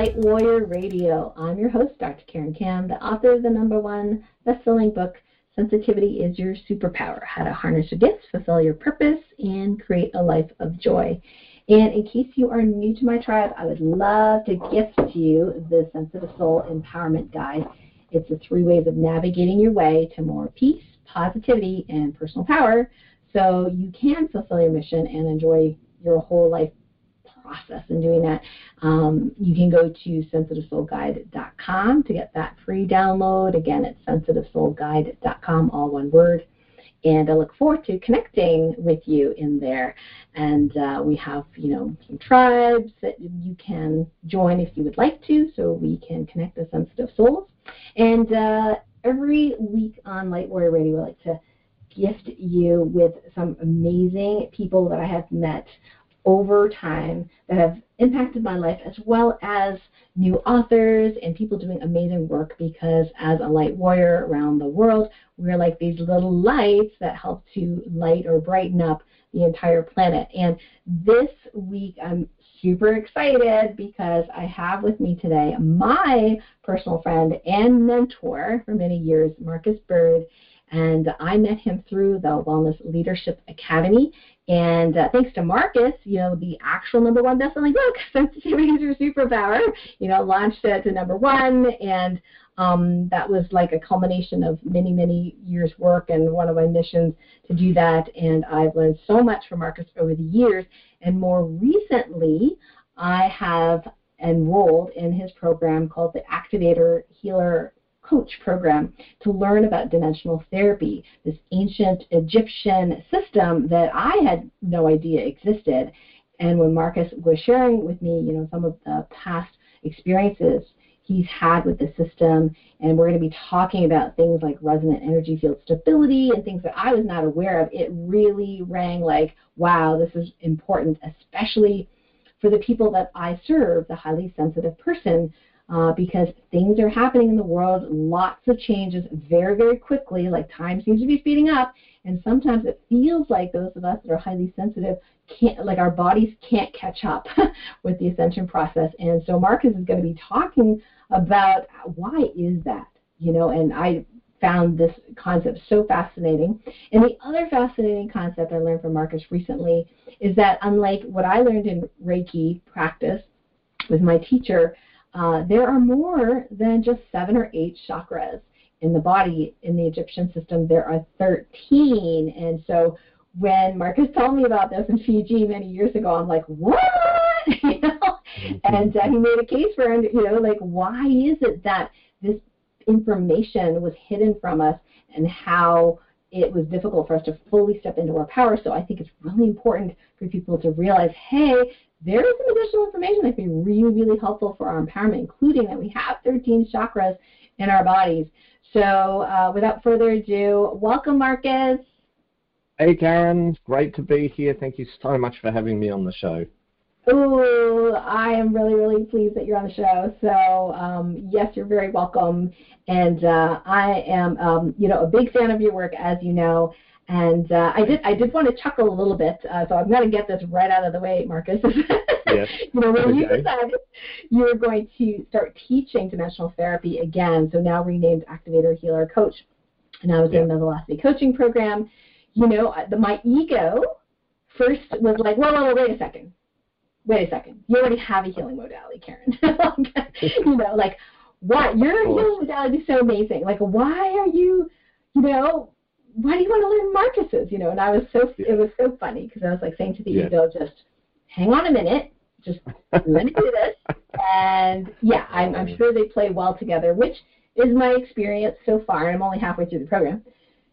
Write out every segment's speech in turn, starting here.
Light Warrior Radio. I'm your host, Dr. Karen Kam, the author of the number one best-selling book, Sensitivity is Your Superpower: How to Harness Your Gifts, Fulfill Your Purpose, and Create a Life of Joy. And in case you are new to my tribe, I would love to gift you the Sensitive Soul Empowerment Guide. It's the three ways of navigating your way to more peace, positivity, and personal power so you can fulfill your mission and enjoy your whole life process in doing that. Um, you can go to sensitivesoulguide.com to get that free download. Again, it's sensitivesoulguide.com, all one word. And I look forward to connecting with you in there. And uh, we have, you know, some tribes that you can join if you would like to, so we can connect the sensitive souls. And uh, every week on Light Warrior Radio, I like to gift you with some amazing people that I have met over time that have impacted my life, as well as new authors and people doing amazing work because as a light warrior around the world, we're like these little lights that help to light or brighten up the entire planet. And this week, I'm super excited because I have with me today my personal friend and mentor for many years, Marcus Bird. And I met him through the Wellness Leadership Academy. And uh, thanks to Marcus, you know, the actual number one best-selling book, Sensitivity is Your Superpower, you know, launched it to number one. And um, that was like a culmination of many, many years' work and one of my missions to do that. And I've learned so much from Marcus over the years. And more recently, I have enrolled in his program called the Activator Healer coach program to learn about dimensional therapy, this ancient Egyptian system that I had no idea existed. And when Marcus was sharing with me, you know, some of the past experiences he's had with the system, and we're going to be talking about things like resonant energy field stability and things that I was not aware of, it really rang like, wow, this is important, especially for the people that I serve, the highly sensitive person uh, because things are happening in the world, lots of changes very, very quickly, like time seems to be speeding up, and sometimes it feels like those of us that are highly sensitive can't, like our bodies can't catch up with the ascension process. And so Marcus is going to be talking about why is that, you know, and I found this concept so fascinating. And the other fascinating concept I learned from Marcus recently is that unlike what I learned in Reiki practice with my teacher, uh, there are more than just seven or eight chakras in the body. In the Egyptian system, there are 13. And so when Marcus told me about this in Fiji many years ago, I'm like, what? you know? And uh, he made a case for, you know, like, why is it that this information was hidden from us and how it was difficult for us to fully step into our power. So I think it's really important for people to realize, hey, there is some additional information that can be really, really helpful for our empowerment, including that we have 13 chakras in our bodies. So uh, without further ado, welcome, Marcus. Hey, Karen. Great to be here. Thank you so much for having me on the show. Oh, I am really, really pleased that you're on the show. So, um, yes, you're very welcome. And uh, I am, um, you know, a big fan of your work, as you know. And uh, I did I did want to chuckle a little bit, uh, so I'm going to get this right out of the way, Marcus. yes. you know, when okay. you decided you were going to start teaching dimensional therapy again, so now renamed Activator Healer Coach, and I was yeah. in the Velocity Coaching Program. You know, the, my ego first was like, whoa, whoa, whoa, wait a second, wait a second. You already have a healing modality, Karen. you know, like, what? Your healing modality is so amazing. Like, why are you, you know, why do you want to learn Marcus's? You know, and I was so yeah. it was so funny because I was like saying to the yeah. ego, just hang on a minute, just let me do this, and yeah, I'm, I'm sure they play well together, which is my experience so far. I'm only halfway through the program.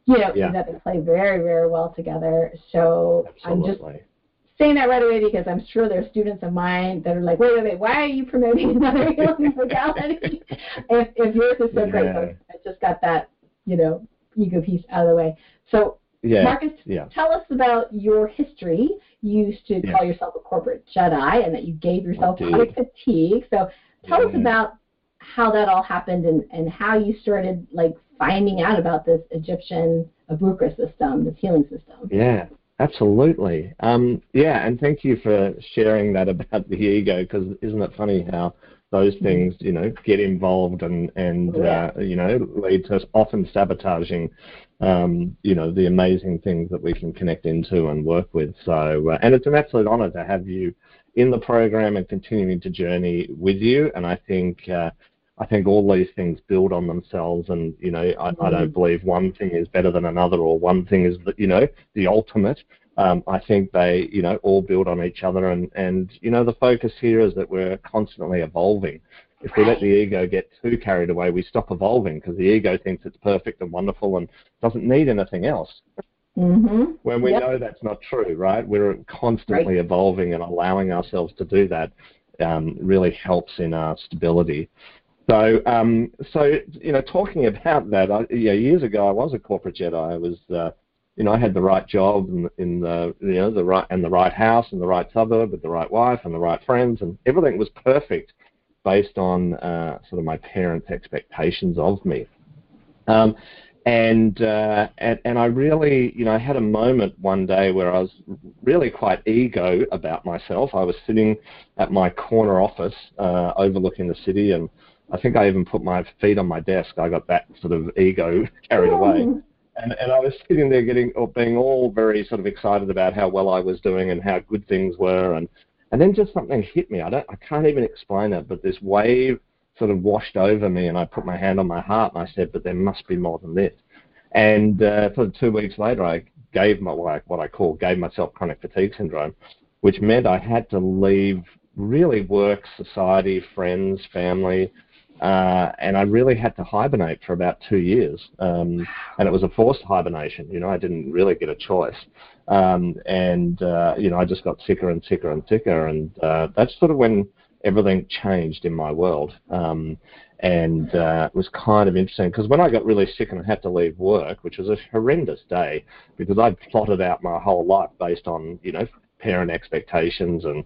You know, yeah. that they play very, very well together. So Absolutely. I'm just saying that right away because I'm sure there are students of mine that are like, wait, wait, wait, why are you promoting another healing modality? if, if yours is so yeah. great, I just got that, you know, ego piece out of the way. So, yeah, Marcus, yeah. tell us about your history. You used to call yourself a corporate Jedi and that you gave yourself chronic fatigue. So, tell yeah. us about how that all happened and, and how you started like finding out about this Egyptian Abukra system, this healing system. Yeah, absolutely. Um, yeah, and thank you for sharing that about the ego because isn't it funny how those mm-hmm. things, you know, get involved and and oh, yeah. uh, you know lead to often sabotaging, um, you know, the amazing things that we can connect into and work with. So, uh, and it's an absolute honour to have you in the program and continuing to journey with you. And I think. Uh, I think all these things build on themselves, and you know, I, mm-hmm. I don't believe one thing is better than another, or one thing is, you know, the ultimate. Um, I think they, you know, all build on each other, and and you know, the focus here is that we're constantly evolving. If we let the ego get too carried away, we stop evolving because the ego thinks it's perfect and wonderful and doesn't need anything else. Mm-hmm. When we yep. know that's not true, right? We're constantly right. evolving and allowing ourselves to do that um, really helps in our stability. So, um, so you know, talking about that, I, yeah, years ago I was a corporate Jedi. I was, uh, you know, I had the right job in, in the, you know, the right and the right house and the right suburb with the right wife and the right friends, and everything was perfect based on uh, sort of my parents' expectations of me. Um, and, uh, and and I really, you know, I had a moment one day where I was really quite ego about myself. I was sitting at my corner office uh, overlooking the city and I think I even put my feet on my desk. I got that sort of ego carried away. And, and I was sitting there getting or being all very sort of excited about how well I was doing and how good things were and and then just something hit me. I don't I can't even explain it, but this wave sort of washed over me and I put my hand on my heart and I said, But there must be more than this. And uh, for two weeks later I gave my I, what I call gave myself chronic fatigue syndrome, which meant I had to leave really work, society, friends, family, uh, and I really had to hibernate for about two years, um, and it was a forced hibernation. You know, I didn't really get a choice, um, and uh, you know, I just got sicker and sicker and sicker, and uh, that's sort of when everything changed in my world. Um, and uh, it was kind of interesting because when I got really sick and I had to leave work, which was a horrendous day, because I'd plotted out my whole life based on you know parent expectations and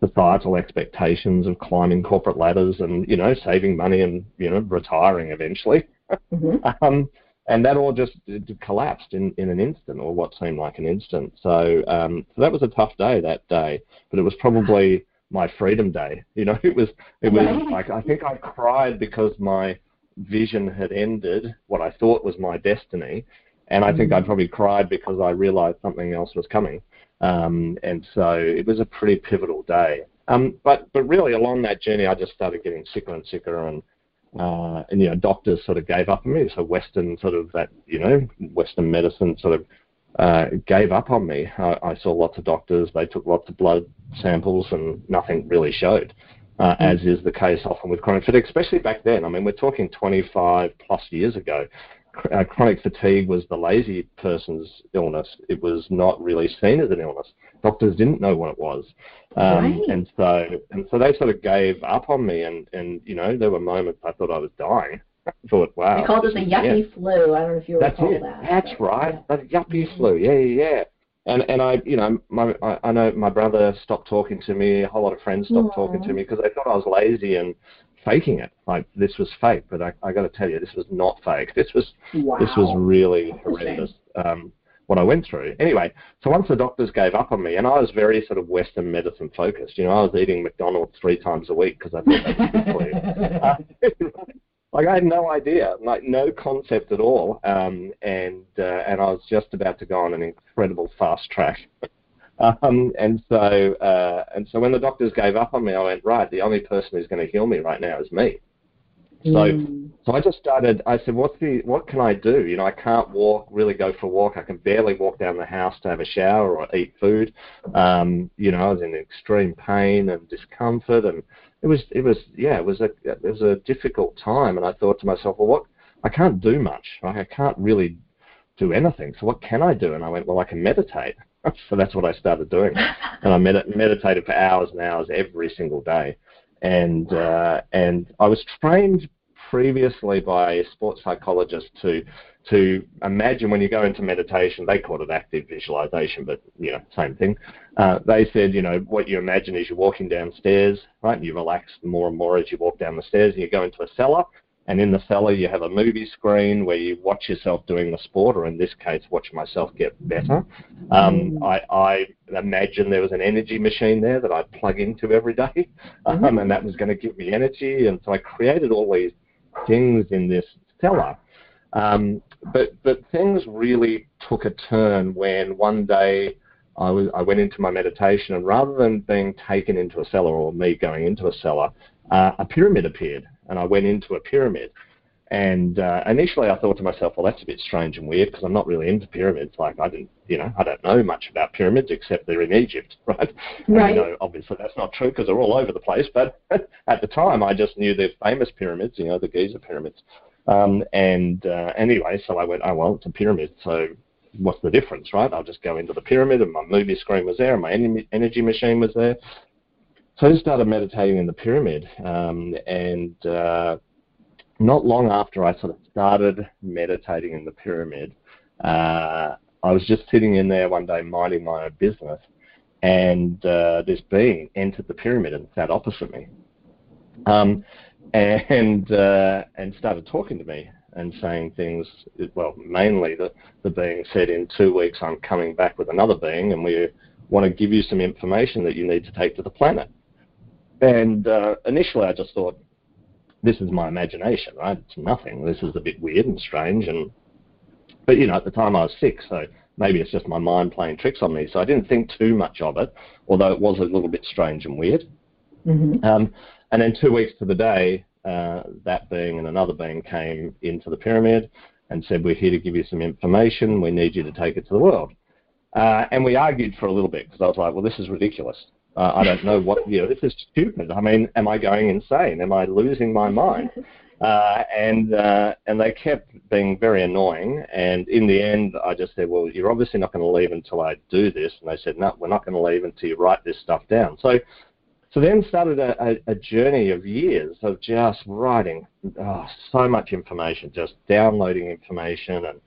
societal expectations of climbing corporate ladders and you know saving money and you know retiring eventually. Mm-hmm. um, and that all just collapsed in, in an instant, or what seemed like an instant. So, um, so that was a tough day that day, but it was probably my freedom day. You know, it was it was like I think I cried because my vision had ended, what I thought was my destiny, and I think I mm-hmm. probably cried because I realized something else was coming. Um, and so it was a pretty pivotal day. Um, but but really along that journey, I just started getting sicker and sicker, and uh, and you know doctors sort of gave up on me. So Western sort of that you know Western medicine sort of uh, gave up on me. I, I saw lots of doctors. They took lots of blood samples, and nothing really showed. Uh, mm. as is the case often with chronic fatigue, especially back then. I mean, we're talking 25 plus years ago uh, chronic fatigue was the lazy person's illness. It was not really seen as an illness. Doctors didn't know what it was, um, right. and so and so they sort of gave up on me. And and you know there were moments I thought I was dying. I thought, wow. They called it the yuppie yeah. flu. I don't know if you That's recall it. that. That's right. Yeah. The yuppie mm-hmm. flu. Yeah, yeah, yeah. And and I, you know, my I, I know my brother stopped talking to me. A whole lot of friends stopped Aww. talking to me because they thought I was lazy and faking it. Like this was fake, but I, I got to tell you, this was not fake. This was wow. this was really horrendous. Um, what I went through. Anyway, so once the doctors gave up on me, and I was very sort of Western medicine focused. You know, I was eating McDonald's three times a week because I thought that was good for you. Like I had no idea, like no concept at all, um, and uh, and I was just about to go on an incredible fast track um, and so, uh, and so when the doctors gave up on me, I went right. The only person who's going to heal me right now is me. So, mm. so I just started. I said, "What's the? What can I do? You know, I can't walk, really go for a walk. I can barely walk down the house to have a shower or eat food. Um, you know, I was in extreme pain and discomfort, and it was, it was, yeah, it was a, it was a difficult time. And I thought to myself, well, what? I can't do much. Right? I can't really do anything. So what can I do? And I went, well, I can meditate. so that's what I started doing, and I med- meditated for hours and hours every single day, and uh, and I was trained previously by a sports psychologist to to imagine when you go into meditation, they called it active visualization, but you know, same thing. Uh, they said, you know, what you imagine is you're walking downstairs, right? And you relax more and more as you walk down the stairs, and you go into a cellar, and in the cellar you have a movie screen where you watch yourself doing the sport, or in this case, watch myself get better. Um, mm. I, I imagine there was an energy machine there that I'd plug into every day, um, mm-hmm. and that was going to give me energy. And so I created all these things in this cellar. Um, but but things really took a turn when one day I was I went into my meditation, and rather than being taken into a cellar or me going into a cellar, uh, a pyramid appeared, and I went into a pyramid. And uh, initially, I thought to myself, well, that's a bit strange and weird because I'm not really into pyramids. Like, I didn't, you know, I don't know much about pyramids except they're in Egypt, right? Right. And, you know, obviously, that's not true because they're all over the place. But at the time, I just knew the famous pyramids, you know, the Giza pyramids. Um, and uh, anyway, so I went, oh well, it's a pyramid, so what's the difference, right? I'll just go into the pyramid, and my movie screen was there, and my energy machine was there. So I just started meditating in the pyramid, um, and uh, not long after I sort of started meditating in the pyramid, uh, I was just sitting in there one day minding my own business, and uh, this being entered the pyramid and sat opposite me, um, and uh, and started talking to me and saying things. Well, mainly the the being said, "In two weeks, I'm coming back with another being, and we want to give you some information that you need to take to the planet." And uh, initially, I just thought, this is my imagination, right? It's nothing. This is a bit weird and strange. And but you know, at the time I was sick, so maybe it's just my mind playing tricks on me. So I didn't think too much of it, although it was a little bit strange and weird. Mm-hmm. Um, and then two weeks to the day, uh, that being and another being came into the pyramid and said, "We're here to give you some information. We need you to take it to the world." Uh, and we argued for a little bit because I was like, "Well, this is ridiculous. Uh, I don't know what, you know, this is stupid. I mean, am I going insane? Am I losing my mind? Uh, and uh, and they kept being very annoying. And in the end, I just said, well, you're obviously not going to leave until I do this. And they said, no, we're not going to leave until you write this stuff down. So so then started a, a, a journey of years of just writing oh, so much information, just downloading information and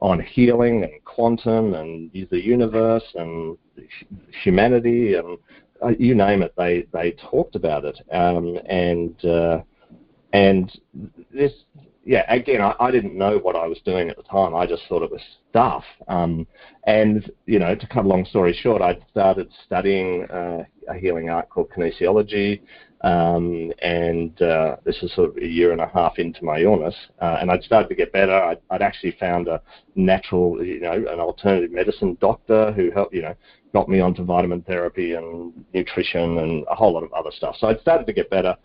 on healing and quantum and the universe and humanity and you name it, they they talked about it, um, and uh, and this, yeah, again, I, I didn't know what I was doing at the time. I just thought it was stuff. Um, and you know, to cut a long story short, I started studying uh, a healing art called kinesiology. Um, and uh, this is sort of a year and a half into my illness, uh, and I'd started to get better. I'd, I'd, actually found a natural, you know, an alternative medicine doctor who helped, you know, got me onto vitamin therapy and nutrition and a whole lot of other stuff. So I'd started to get better,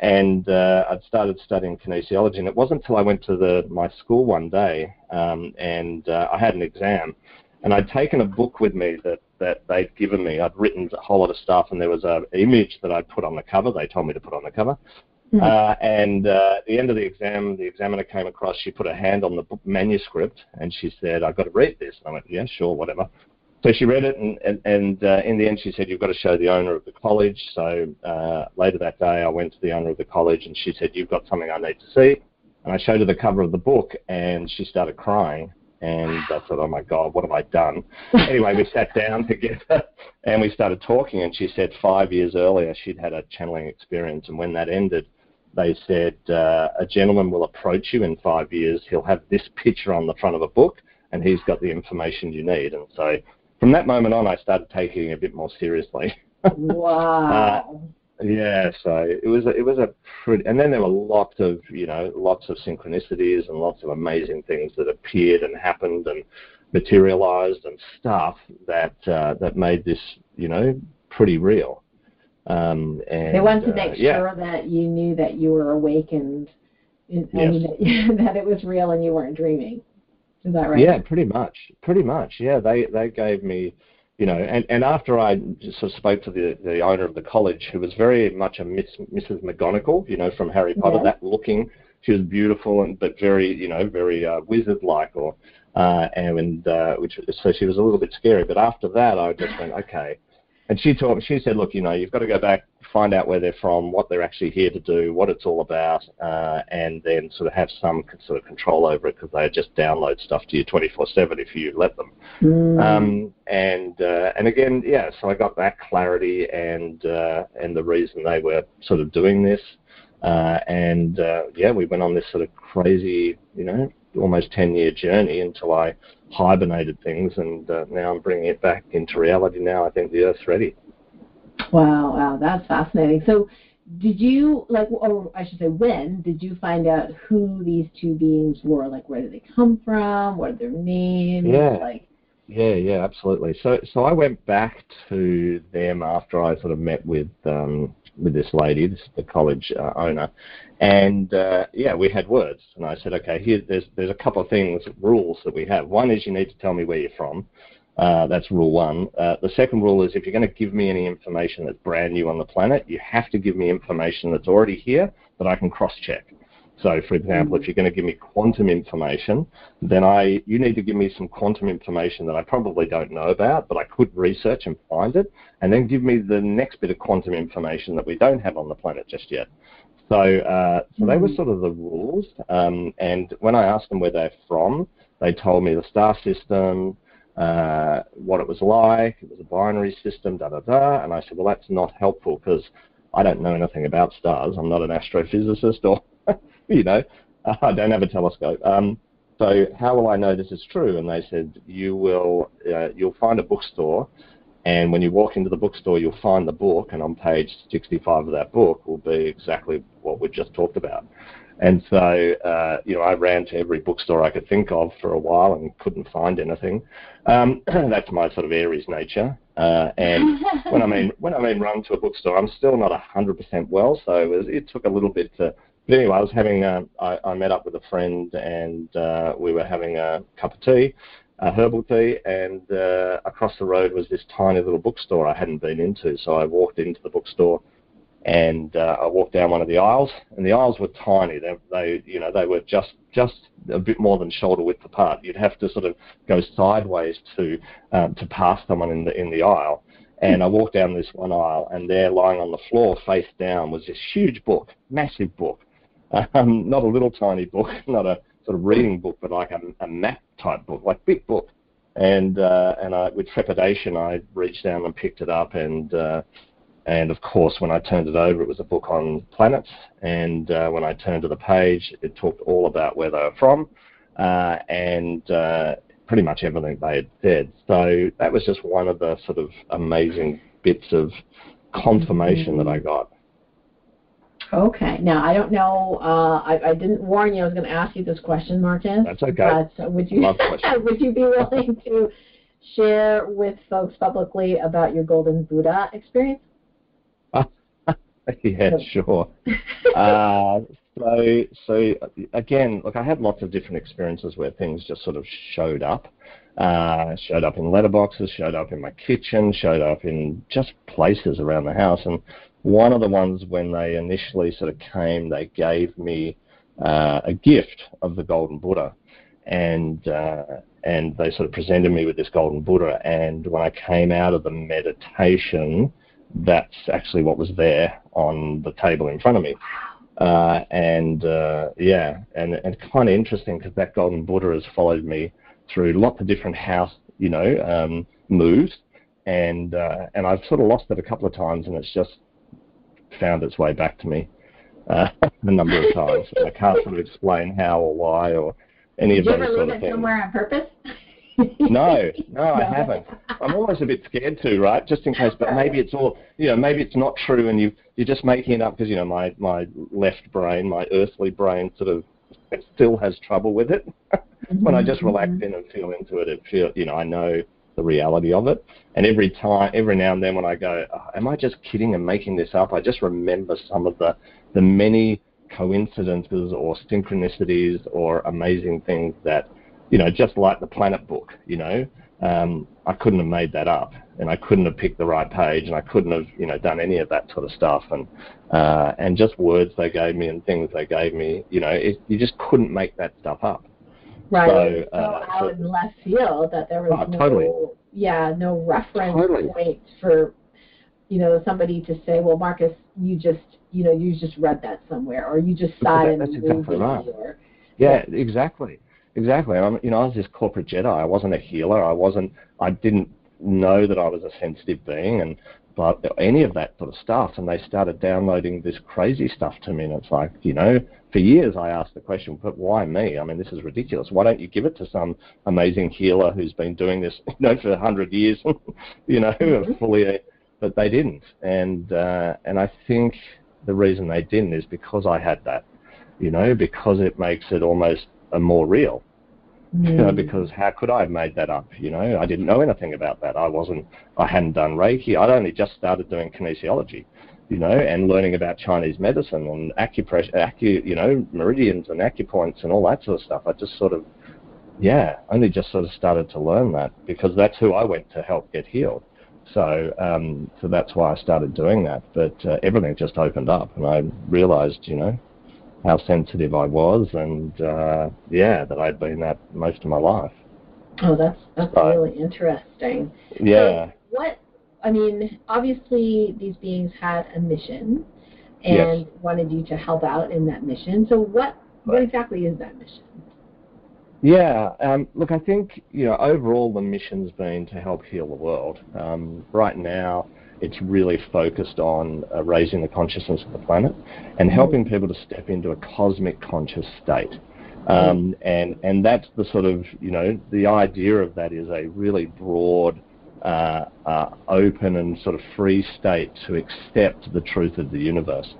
and uh, I'd started studying kinesiology. And it wasn't until I went to the my school one day, um, and uh, I had an exam, and I'd taken a book with me that that they'd given me. I'd written a whole lot of stuff, and there was an image that I'd put on the cover. They told me to put on the cover. Mm-hmm. Uh, and uh, at the end of the exam, the examiner came across. She put her hand on the book manuscript, and she said, "I've got to read this." And I went, "Yeah, sure, whatever." So she read it, and, and, and uh, in the end, she said, "You've got to show the owner of the college." So uh, later that day, I went to the owner of the college, and she said, "You've got something I need to see." And I showed her the cover of the book, and she started crying and I thought, oh my God, what have I done? anyway, we sat down together and we started talking, and she said five years earlier she'd had a channeling experience, and when that ended, they said uh, a gentleman will approach you in five years. He'll have this picture on the front of a book, and he's got the information you need. And so from that moment on, I started taking it a bit more seriously. wow. Uh, yeah, so it was a, it was a pretty, and then there were lots of you know lots of synchronicities and lots of amazing things that appeared and happened and materialized and stuff that uh, that made this you know pretty real. Um, and, they wanted to uh, make yeah. sure that you knew that you were awakened, and, yes. that, that it was real and you weren't dreaming. Is that right? Yeah, pretty much, pretty much. Yeah, they they gave me you know, and, and after I sort of spoke to the, the owner of the college, who was very much a Miss, Mrs. McGonagall, you know, from Harry Potter, yeah. that looking, she was beautiful and but very, you know, very uh, wizard-like, or uh, and uh, which so she was a little bit scary. But after that, I just went, okay, and she told she said, look, you know, you've got to go back, find out where they're from, what they're actually here to do, what it's all about, uh, and then sort of have some sort of control over it because they just download stuff to you 24/7 if you let them. Mm. Um, and uh, and again, yeah, so I got that clarity and uh, and the reason they were sort of doing this. Uh, and uh, yeah, we went on this sort of crazy, you know, almost 10 year journey until I hibernated things, and uh, now I'm bringing it back into reality. Now I think the Earth's ready. Wow, wow, that's fascinating. So, did you like, or I should say, when did you find out who these two beings were? Like, where did they come from? What are their names? Yeah. Like, yeah, yeah, absolutely. So, so I went back to them after I sort of met with um, with this lady, this is the college uh, owner, and uh, yeah, we had words. And I said, okay, here, there's there's a couple of things, rules that we have. One is you need to tell me where you're from. Uh, that's rule one. Uh, the second rule is if you're going to give me any information that's brand new on the planet, you have to give me information that's already here that I can cross-check. So, for example, if you're going to give me quantum information, then I you need to give me some quantum information that I probably don't know about, but I could research and find it, and then give me the next bit of quantum information that we don't have on the planet just yet. So, uh, so they were sort of the rules. Um, and when I asked them where they're from, they told me the star system, uh, what it was like. It was a binary system, da da da. And I said, well, that's not helpful because I don't know anything about stars. I'm not an astrophysicist or you know, I don't have a telescope. Um, so how will I know this is true? And they said you will uh, you'll find a bookstore, and when you walk into the bookstore, you'll find the book, and on page 65 of that book will be exactly what we just talked about. And so, uh, you know, I ran to every bookstore I could think of for a while and couldn't find anything. Um, that's my sort of Aries nature. Uh, and when I mean when I mean run to a bookstore, I'm still not 100% well, so it, it took a little bit to but anyway, I was having a, I, I met up with a friend and uh, we were having a cup of tea, a herbal tea, and uh, across the road was this tiny little bookstore I hadn't been into. So I walked into the bookstore and uh, I walked down one of the aisles, and the aisles were tiny. They, they, you know, they were just just a bit more than shoulder width apart. You'd have to sort of go sideways to um, to pass someone in the in the aisle. And I walked down this one aisle, and there, lying on the floor, face down, was this huge book, massive book, um, not a little tiny book, not a sort of reading book, but like a, a map type book, like big book. And uh, and I, with trepidation, I reached down and picked it up, and uh, and of course, when I turned it over, it was a book on planets. And uh, when I turned to the page, it talked all about where they were from, uh, and uh, pretty much everything they had said. So that was just one of the sort of amazing bits of confirmation mm-hmm. that I got. Okay. Now I don't know. Uh, I, I didn't warn you. I was going to ask you this question, Marcus. That's okay. But would you would you be willing to share with folks publicly about your Golden Buddha experience? yeah, sure. uh, so, so again, look, I had lots of different experiences where things just sort of showed up. Uh, showed up in letterboxes, showed up in my kitchen, showed up in just places around the house, and one of the ones when they initially sort of came, they gave me uh, a gift of the golden Buddha, and uh, and they sort of presented me with this golden Buddha. And when I came out of the meditation, that's actually what was there on the table in front of me. Uh, and uh, yeah, and and kind of interesting because that golden Buddha has followed me through lots of different house, you know, um, moves, and uh, and I've sort of lost it a couple of times, and it's just found its way back to me uh, a number of times. I can't sort of explain how or why or any of those sort of things. somewhere on purpose? no, no, I haven't. I'm always a bit scared to, right? Just in case, but maybe it's all, you know, maybe it's not true, and you you're just making it up because you know my my left brain, my earthly brain, sort of still has trouble with it. when I just relax mm-hmm. in and feel into it, it feel, you know, I know the reality of it. And every time, every now and then, when I go, oh, "Am I just kidding and making this up?" I just remember some of the the many coincidences or synchronicities or amazing things that, you know, just like the Planet book, you know, um, I couldn't have made that up, and I couldn't have picked the right page, and I couldn't have, you know, done any of that sort of stuff, and uh, and just words they gave me and things they gave me, you know, it, you just couldn't make that stuff up. Right. So, uh, so out in left field that there was oh, no, totally. yeah, no reference totally. point for, you know, somebody to say, well, Marcus, you just, you know, you just read that somewhere, or you just saw that, it that's exactly right. Or, yeah, yeah, exactly, exactly. I'm, you know, I was this corporate Jedi. I wasn't a healer. I wasn't. I didn't know that I was a sensitive being, and but any of that sort of stuff, and they started downloading this crazy stuff to me, and it's like, you know, for years I asked the question, but why me? I mean, this is ridiculous. Why don't you give it to some amazing healer who's been doing this, you know, for a hundred years, you know, mm-hmm. fully? But they didn't, and uh, and I think the reason they didn't is because I had that, you know, because it makes it almost a more real. Mm. You know, because how could I have made that up? You know, I didn't know anything about that. I wasn't, I hadn't done Reiki. I'd only just started doing kinesiology you know, and learning about Chinese medicine and acupressure, acu, you know, meridians and acupoints and all that sort of stuff. I just sort of, yeah, only just sort of started to learn that because that's who I went to help get healed. So, um, so that's why I started doing that. But uh, everything just opened up, and I realised, you know, how sensitive I was, and uh, yeah, that I'd been that most of my life. Oh, that's that's so, really interesting. Yeah. So what I mean, obviously these beings had a mission and yes. wanted you to help out in that mission. So what what exactly is that mission? Yeah, um, look, I think you know overall the mission's been to help heal the world. Um, right now, it's really focused on uh, raising the consciousness of the planet and mm-hmm. helping people to step into a cosmic conscious state. Um, and and that's the sort of you know the idea of that is a really broad uh, uh, open and sort of free state to accept the truth of the universe.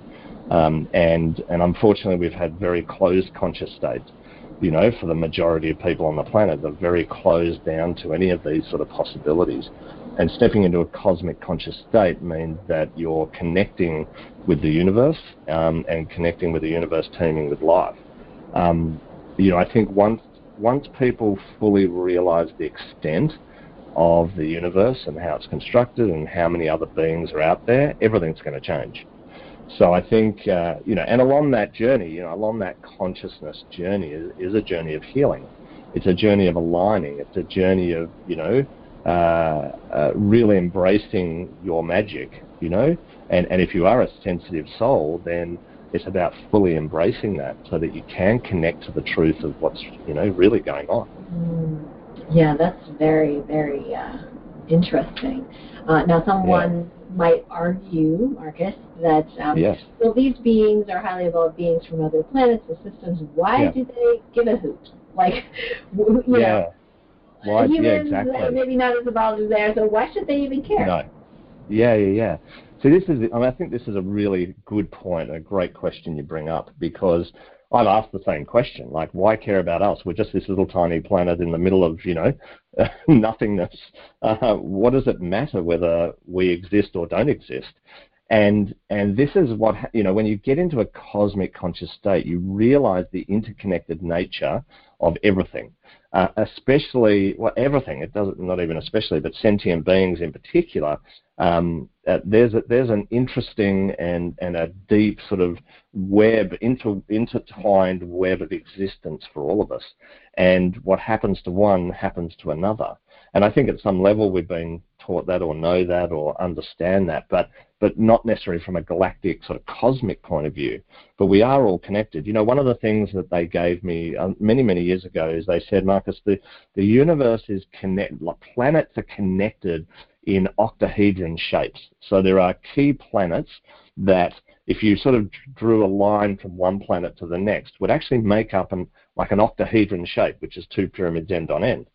Um, and and unfortunately, we've had very closed conscious states. You know, for the majority of people on the planet, they're very closed down to any of these sort of possibilities. And stepping into a cosmic conscious state means that you're connecting with the universe um, and connecting with the universe, teeming with life. Um, you know, I think once once people fully realize the extent of the universe and how it's constructed and how many other beings are out there, everything's going to change. So I think, uh, you know, and along that journey, you know, along that consciousness journey is, is, a journey of healing. It's a journey of aligning. It's a journey of, you know, really embracing your magic, you know. And, and if you are a sensitive soul, then it's about fully embracing that so that you can connect to the truth of what's, you know, really going on. Mm. Yeah, that's very, very uh, interesting. Uh, now, someone yeah. might argue, Marcus, that um, yes. well, these beings are highly evolved beings from other planets or systems. Why yeah. do they give a hoot? Like, you yeah. know, why, humans yeah, exactly. are maybe not as evolved as they are, so why should they even care? No. Yeah, yeah, yeah. So this is, I, mean, I think this is a really good point, a great question you bring up because I've asked the same question, like, why care about us? We're just this little tiny planet in the middle of, you know, nothingness. Uh, what does it matter whether we exist or don't exist? And and this is what you know when you get into a cosmic conscious state, you realize the interconnected nature of everything, uh, especially well everything. It doesn't not even especially, but sentient beings in particular um, uh, there's a, there's an interesting and, and a deep sort of web inter, intertwined web of existence for all of us, and what happens to one happens to another. And I think at some level we've been taught that or know that or understand that, but but not necessarily from a galactic sort of cosmic point of view. But we are all connected. You know, one of the things that they gave me uh, many many years ago is they said, Marcus, the the universe is connected. Like planets are connected in octahedron shapes. So there are key planets that, if you sort of drew a line from one planet to the next, would actually make up an, like an octahedron shape, which is two pyramids end on end.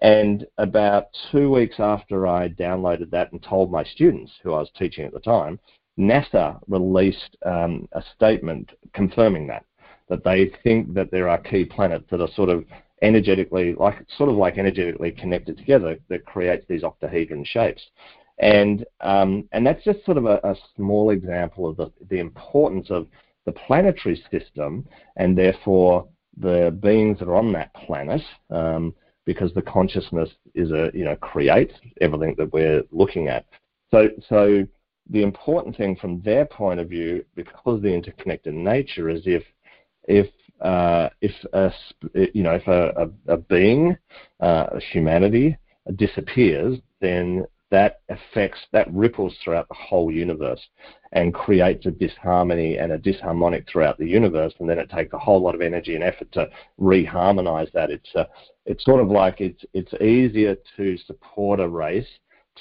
And about two weeks after I downloaded that and told my students, who I was teaching at the time, NASA released um, a statement confirming that, that they think that there are key planets that are sort of energetically, like sort of like energetically connected together that creates these octahedron shapes. And um, and that's just sort of a, a, small example of the, the importance of the planetary system and therefore the beings that are on that planet, um, because the consciousness is a you know creates everything that we're looking at. So so the important thing from their point of view, because of the interconnected nature, is if if uh, if a, you know if a, a, a being, uh, a humanity, disappears, then that affects that ripples throughout the whole universe and creates a disharmony and a disharmonic throughout the universe and then it takes a whole lot of energy and effort to reharmonize that it's a, it's sort of like it's it's easier to support a race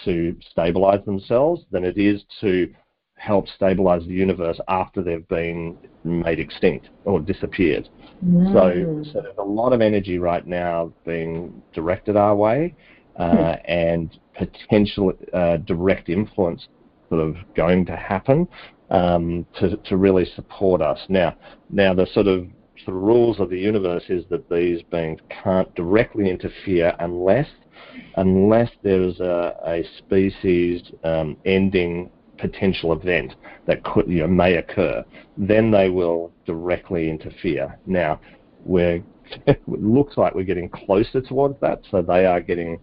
to stabilize themselves than it is to help stabilize the universe after they've been made extinct or disappeared. Mm. So, so there's a lot of energy right now being directed our way, uh, and potential uh, direct influence sort of going to happen um, to to really support us. Now, now the sort of the rules of the universe is that these beings can't directly interfere unless unless there's a, a species um, ending potential event that could you know may occur, then they will directly interfere. Now, we're it looks like we're getting closer towards that, so they are getting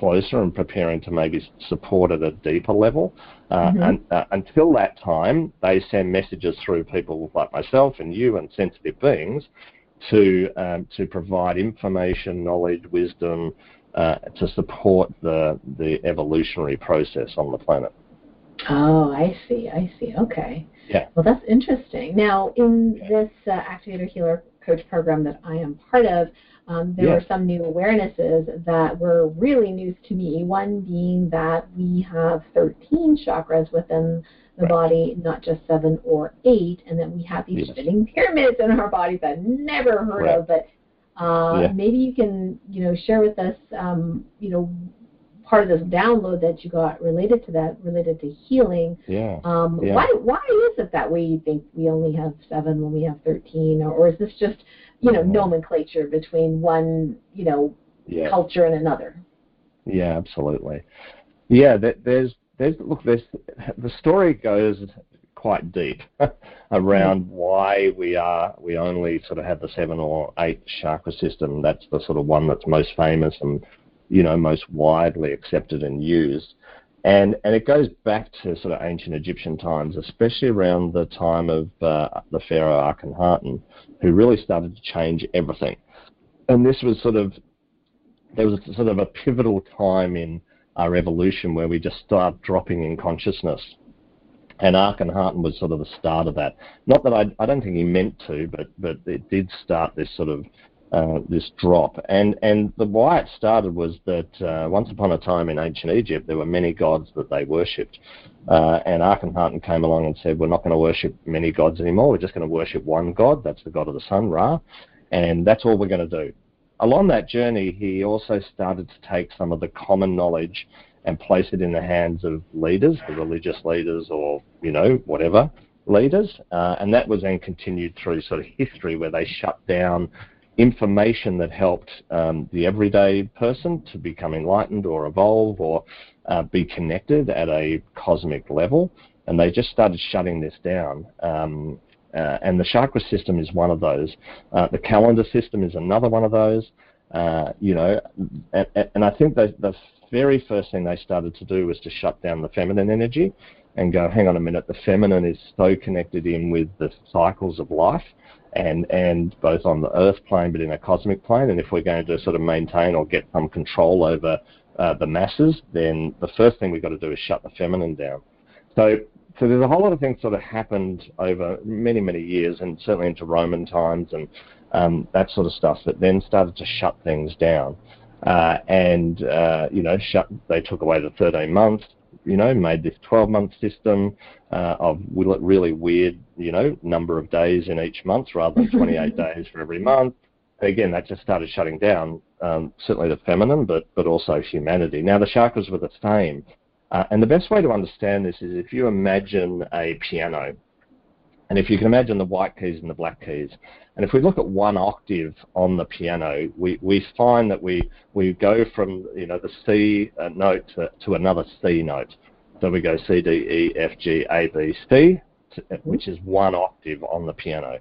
closer and preparing to maybe support at a deeper level. Uh, mm-hmm. and, uh, until that time, they send messages through people like myself and you and sensitive beings to um, to provide information, knowledge, wisdom uh, to support the the evolutionary process on the planet. Oh, I see. I see. Okay. Yeah. Well, that's interesting. Now, in yeah. this uh, Activator Healer Coach program that I am part of, um, there were some new awarenesses that were really news to me. One being that we have 13 chakras within the right. body, not just seven or eight, and that we have these yes. spinning pyramids in our bodies that I've never heard right. of. But uh, yeah. maybe you can, you know, share with us, um, you know, part of this download that you got related to that, related to healing. Yeah. Um, yeah. Why why is it that we think we only have seven when we have thirteen, or, or is this just you know mm-hmm. nomenclature between one you know yeah. culture and another? Yeah, absolutely. Yeah, there's there's look there's the story goes quite deep around mm-hmm. why we are we only sort of have the seven or eight chakra system. That's the sort of one that's most famous and you know, most widely accepted and used. And, and it goes back to sort of ancient Egyptian times, especially around the time of uh, the pharaoh Akhenaten, who really started to change everything. And this was sort of there was sort of a pivotal time in our evolution where we just start dropping in consciousness. And Akhenaten was sort of the start of that. Not that I, I don't think he meant to, but but it did start this sort of uh, this drop. And and the why it started was that uh, once upon a time in ancient Egypt there were many gods that they worshipped, uh, and Akhenaten came along and said we're not going to worship many gods anymore. We're just going to worship one god. That's the god of the sun, Ra, and that's all we're going to do. Along that journey, he also started to take some of the common knowledge and place it in the hands of leaders, the religious leaders, or you know whatever leaders, uh, and that was then continued through sort of history where they shut down information that helped um, the everyday person to become enlightened or evolve or uh, be connected at a cosmic level. And they just started shutting this down. Um, uh, and the chakra system is one of those. Uh, the calendar system is another one of those. Uh, you know, and, and I think that the very first thing they started to do was to shut down the feminine energy and go, hang on a minute, the feminine is so connected in with the cycles of life and and both on the Earth plane but in a cosmic plane. And if we're going to sort of maintain or get some control over uh, the masses, then the first thing we've got to do is shut the feminine down. So so there's a whole lot of things sort of happened over many many years, and certainly into Roman times and um, that sort of stuff that then started to shut things down. Uh, and uh, you know, shut, they took away the 13 months you know, made this 12-month system uh, of really weird, you know, number of days in each month rather than 28 days for every month. Again, that just started shutting down um, certainly the feminine, but but also humanity. Now the chakras were the same, uh, and the best way to understand this is if you imagine a piano, and if you can imagine the white keys and the black keys, and if we look at one octave on the piano, we, we find that we, we go from you know the C uh, note to, to another C note. So we go C, D, E, F, G, A, B, C, which is one octave on the piano.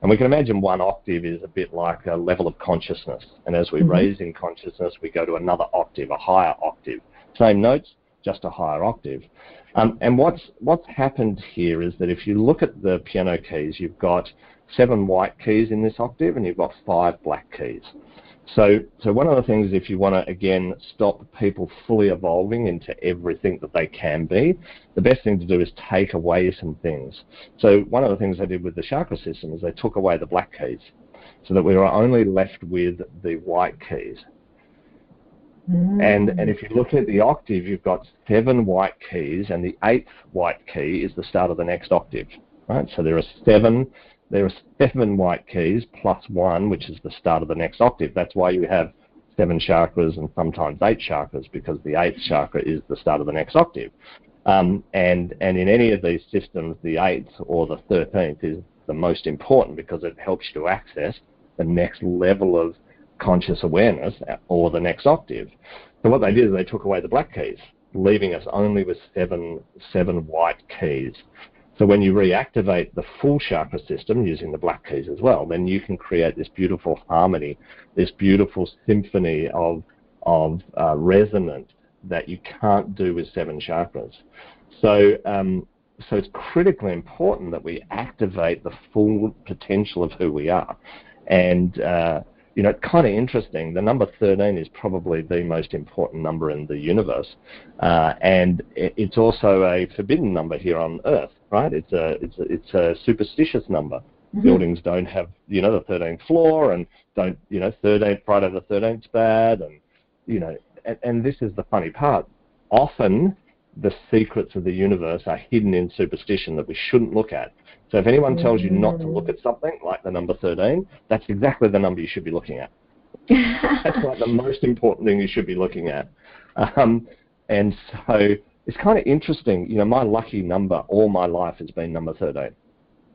And we can imagine one octave is a bit like a level of consciousness. And as we mm-hmm. raise in consciousness, we go to another octave, a higher octave. Same notes, just a higher octave. Um, and what's what's happened here is that if you look at the piano keys, you've got seven white keys in this octave, and you've got five black keys. So, so one of the things, if you want to again stop people fully evolving into everything that they can be, the best thing to do is take away some things. So, one of the things they did with the chakra system is they took away the black keys, so that we were only left with the white keys. Mm. And and if you look at the octave, you've got seven white keys, and the eighth white key is the start of the next octave. Right. So there are seven. There are seven white keys plus one, which is the start of the next octave. That's why you have seven chakras and sometimes eight chakras because the eighth chakra is the start of the next octave. Um, and and in any of these systems, the eighth or the thirteenth is the most important because it helps you to access the next level of conscious awareness or the next octave. So what they did is they took away the black keys, leaving us only with seven seven white keys. So when you reactivate the full chakra system using the black keys as well, then you can create this beautiful harmony, this beautiful symphony of of uh, resonance that you can't do with seven chakras. So um, so it's critically important that we activate the full potential of who we are. And uh, you know, it's kind of interesting. The number 13 is probably the most important number in the universe, uh, and it's also a forbidden number here on Earth, right? It's a it's a, it's a superstitious number. Mm-hmm. Buildings don't have you know the 13th floor, and don't you know 13th Friday the 13th bad, and you know, and, and this is the funny part. Often the secrets of the universe are hidden in superstition that we shouldn't look at. So if anyone tells you not to look at something like the number 13, that's exactly the number you should be looking at. that's like the most important thing you should be looking at. Um, and so it's kind of interesting. You know, my lucky number all my life has been number 13.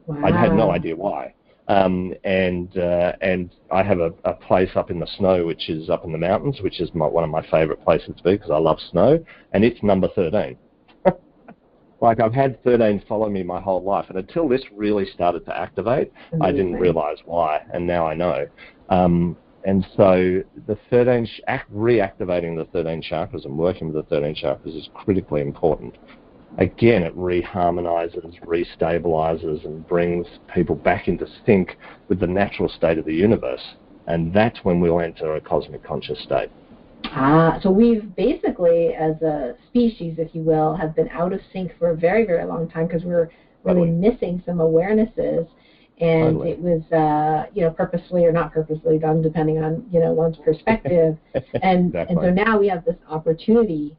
Wow. I had no idea why. Um, and uh, and I have a, a, place up in the snow, which is up in the mountains, which is my, one of my favourite places to be because I love snow, and it's number 13. Like I've had 13 follow me my whole life, and until this really started to activate, Amazing. I didn't realise why, and now I know. Um, and so the 13 reactivating the 13 chakras and working with the 13 chakras is critically important again, it reharmonizes, restabilizes, and brings people back into sync with the natural state of the universe. And that's when we'll enter a cosmic conscious state. Ah, so we've basically, as a species, if you will, have been out of sync for a very, very long time because we are really missing some awarenesses. And totally. it was, uh, you know, purposely or not purposely done, depending on, you know, one's perspective. and exactly. and so now we have this opportunity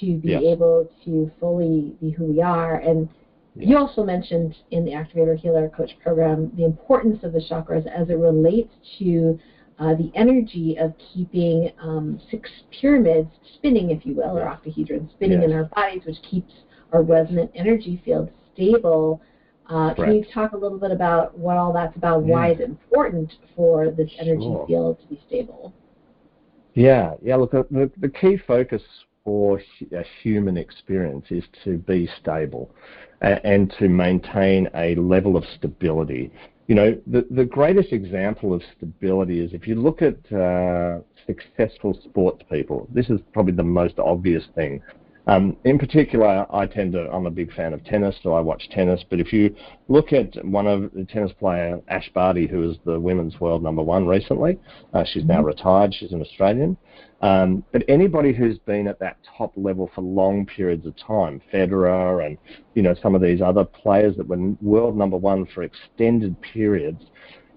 to be able to fully be who we are. And you also mentioned in the Activator Healer Coach program the importance of the chakras as it relates to uh, the energy of keeping um, six pyramids spinning, if you will, or octahedrons spinning yes. in our bodies, which keeps our resonant energy field stable. Uh, can you talk a little bit about what all that's about? Yeah. Why it's important for this energy sure. field to be stable? Yeah, yeah. Look, the, the key focus for a human experience is to be stable and to maintain a level of stability. You know, the, the greatest example of stability is if you look at uh, successful sports people, this is probably the most obvious thing. Um, in particular, I tend to, I'm a big fan of tennis, so I watch tennis. But if you look at one of the tennis player, Ash Barty, who is the women's world number one recently, uh, she's now mm-hmm. retired, she's an Australian. Um, but anybody who's been at that top level for long periods of time, Federer and you know some of these other players that were world number one for extended periods,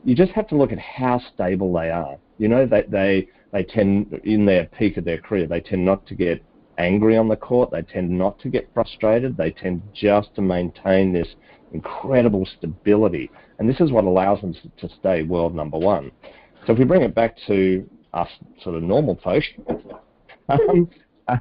you just have to look at how stable they are. You know, they they they tend in their peak of their career, they tend not to get angry on the court. They tend not to get frustrated. They tend just to maintain this incredible stability, and this is what allows them to stay world number one. So if we bring it back to us sort of normal folk, um,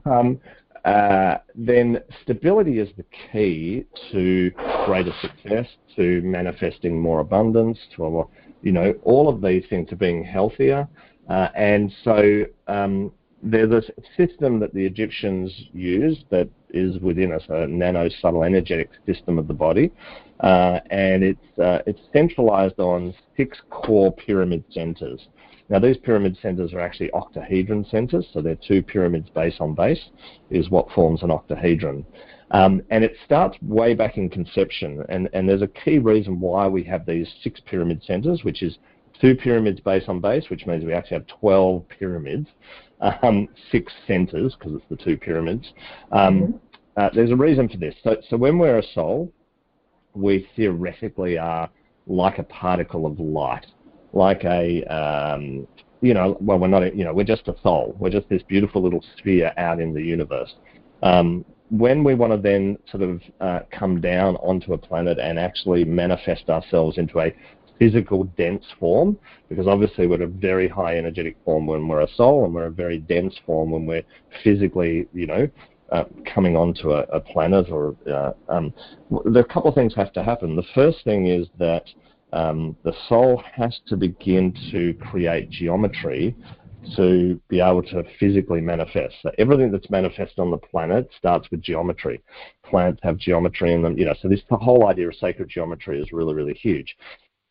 um, uh, then stability is the key to greater success, to manifesting more abundance, to a, you know all of these things, to being healthier. Uh, and so um, there's a system that the Egyptians used that is within us, a nano subtle energetic system of the body, uh, and it's uh, it's centralized on six core pyramid centers. Now, these pyramid centers are actually octahedron centers, so they're two pyramids base on base, is what forms an octahedron. Um, and it starts way back in conception, and, and there's a key reason why we have these six pyramid centers, which is two pyramids base on base, which means we actually have 12 pyramids, um, six centers, because it's the two pyramids. Um, mm-hmm. uh, there's a reason for this. So, so when we're a soul, we theoretically are like a particle of light like a um, you know, well, we're not, you know, we're just a soul. We're just this beautiful little sphere out in the universe. Um, when we want to then sort of uh, come down onto a planet and actually manifest ourselves into a physical dense form, because obviously we're a very high energetic form when we're a soul, and we're a very dense form when we're physically, you know, uh, coming onto a, a planet. Or uh, um, there are a couple of things have to happen. The first thing is that um, the soul has to begin to create geometry to be able to physically manifest. So everything that's manifest on the planet starts with geometry. Plants have geometry in them, you know. So this whole idea of sacred geometry is really, really huge.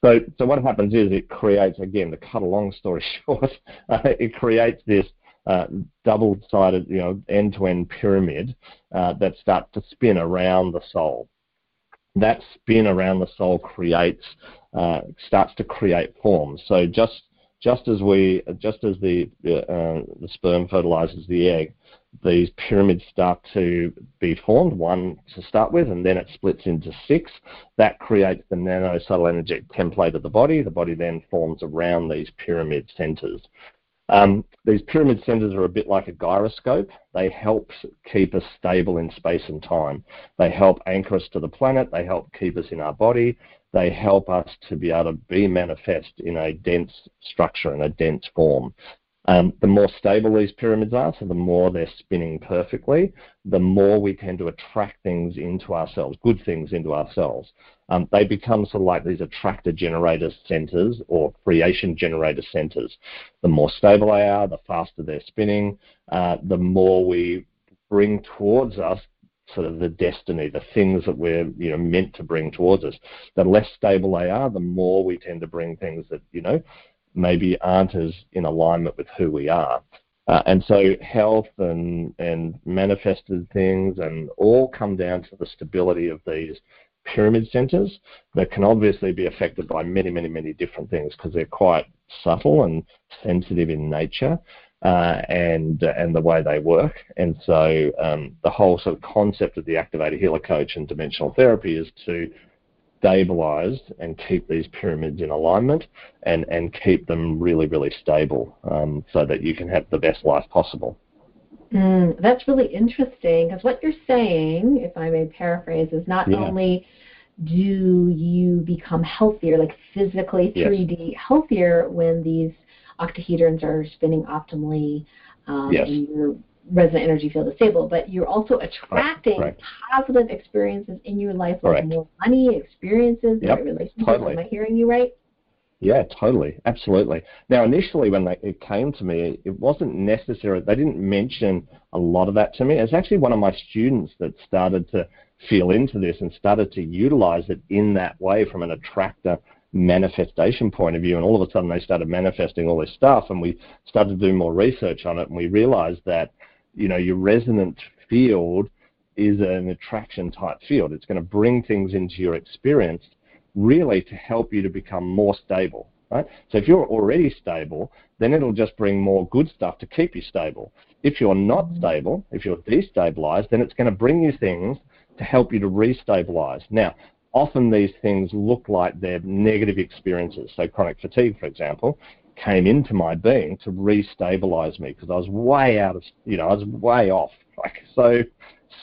So, so what happens is it creates again to cut a long story short, uh, it creates this uh, double-sided, you know, end-to-end pyramid uh, that starts to spin around the soul. That spin around the soul creates uh, starts to create forms. So just just as we, just as the uh, the sperm fertilizes the egg, these pyramids start to be formed. One to start with, and then it splits into six. That creates the nano subtle energetic template of the body. The body then forms around these pyramid centers. Um, these pyramid centers are a bit like a gyroscope. They help keep us stable in space and time. They help anchor us to the planet. They help keep us in our body they help us to be able to be manifest in a dense structure, in a dense form. Um, the more stable these pyramids are, so the more they're spinning perfectly, the more we tend to attract things into ourselves, good things into ourselves. Um, they become sort of like these attractor generator centers or creation generator centers. The more stable they are, the faster they're spinning, uh, the more we bring towards us sort of the destiny, the things that we're you know meant to bring towards us. The less stable they are, the more we tend to bring things that you know maybe aren't as in alignment with who we are. Uh, and so health and and manifested things and all come down to the stability of these pyramid centers that can obviously be affected by many, many, many different things because they're quite subtle and sensitive in nature uh, and uh, and the way they work. And so um, the whole sort of concept of the activator healer coach and dimensional therapy is to stabilize and keep these pyramids in alignment and, and keep them really, really stable um, so that you can have the best life possible. Mm, that's really interesting because what you're saying, if I may paraphrase, is not yeah. only do you become healthier, like physically 3D yes. healthier when these octahedrons are spinning optimally um, yes. and your resonant energy field is stable, but you're also attracting right. positive experiences in your life, like Correct. more money, experiences, yep. relationships. Totally. Am I hearing you right? Yeah, totally, absolutely. Now, initially, when they, it came to me, it wasn't necessary. They didn't mention a lot of that to me. It's actually one of my students that started to feel into this and started to utilize it in that way from an attractor manifestation point of view, and all of a sudden they started manifesting all this stuff, and we started to do more research on it, and we realized that you know your resonant field is an attraction type field. It's going to bring things into your experience really to help you to become more stable. Right? So if you're already stable, then it'll just bring more good stuff to keep you stable. If you're not mm-hmm. stable, if you're destabilized, then it's going to bring you things to help you to restabilize. Now, often these things look like they're negative experiences. So chronic fatigue, for example, came into my being to restabilize me because I was way out of, you know, I was way off, like so,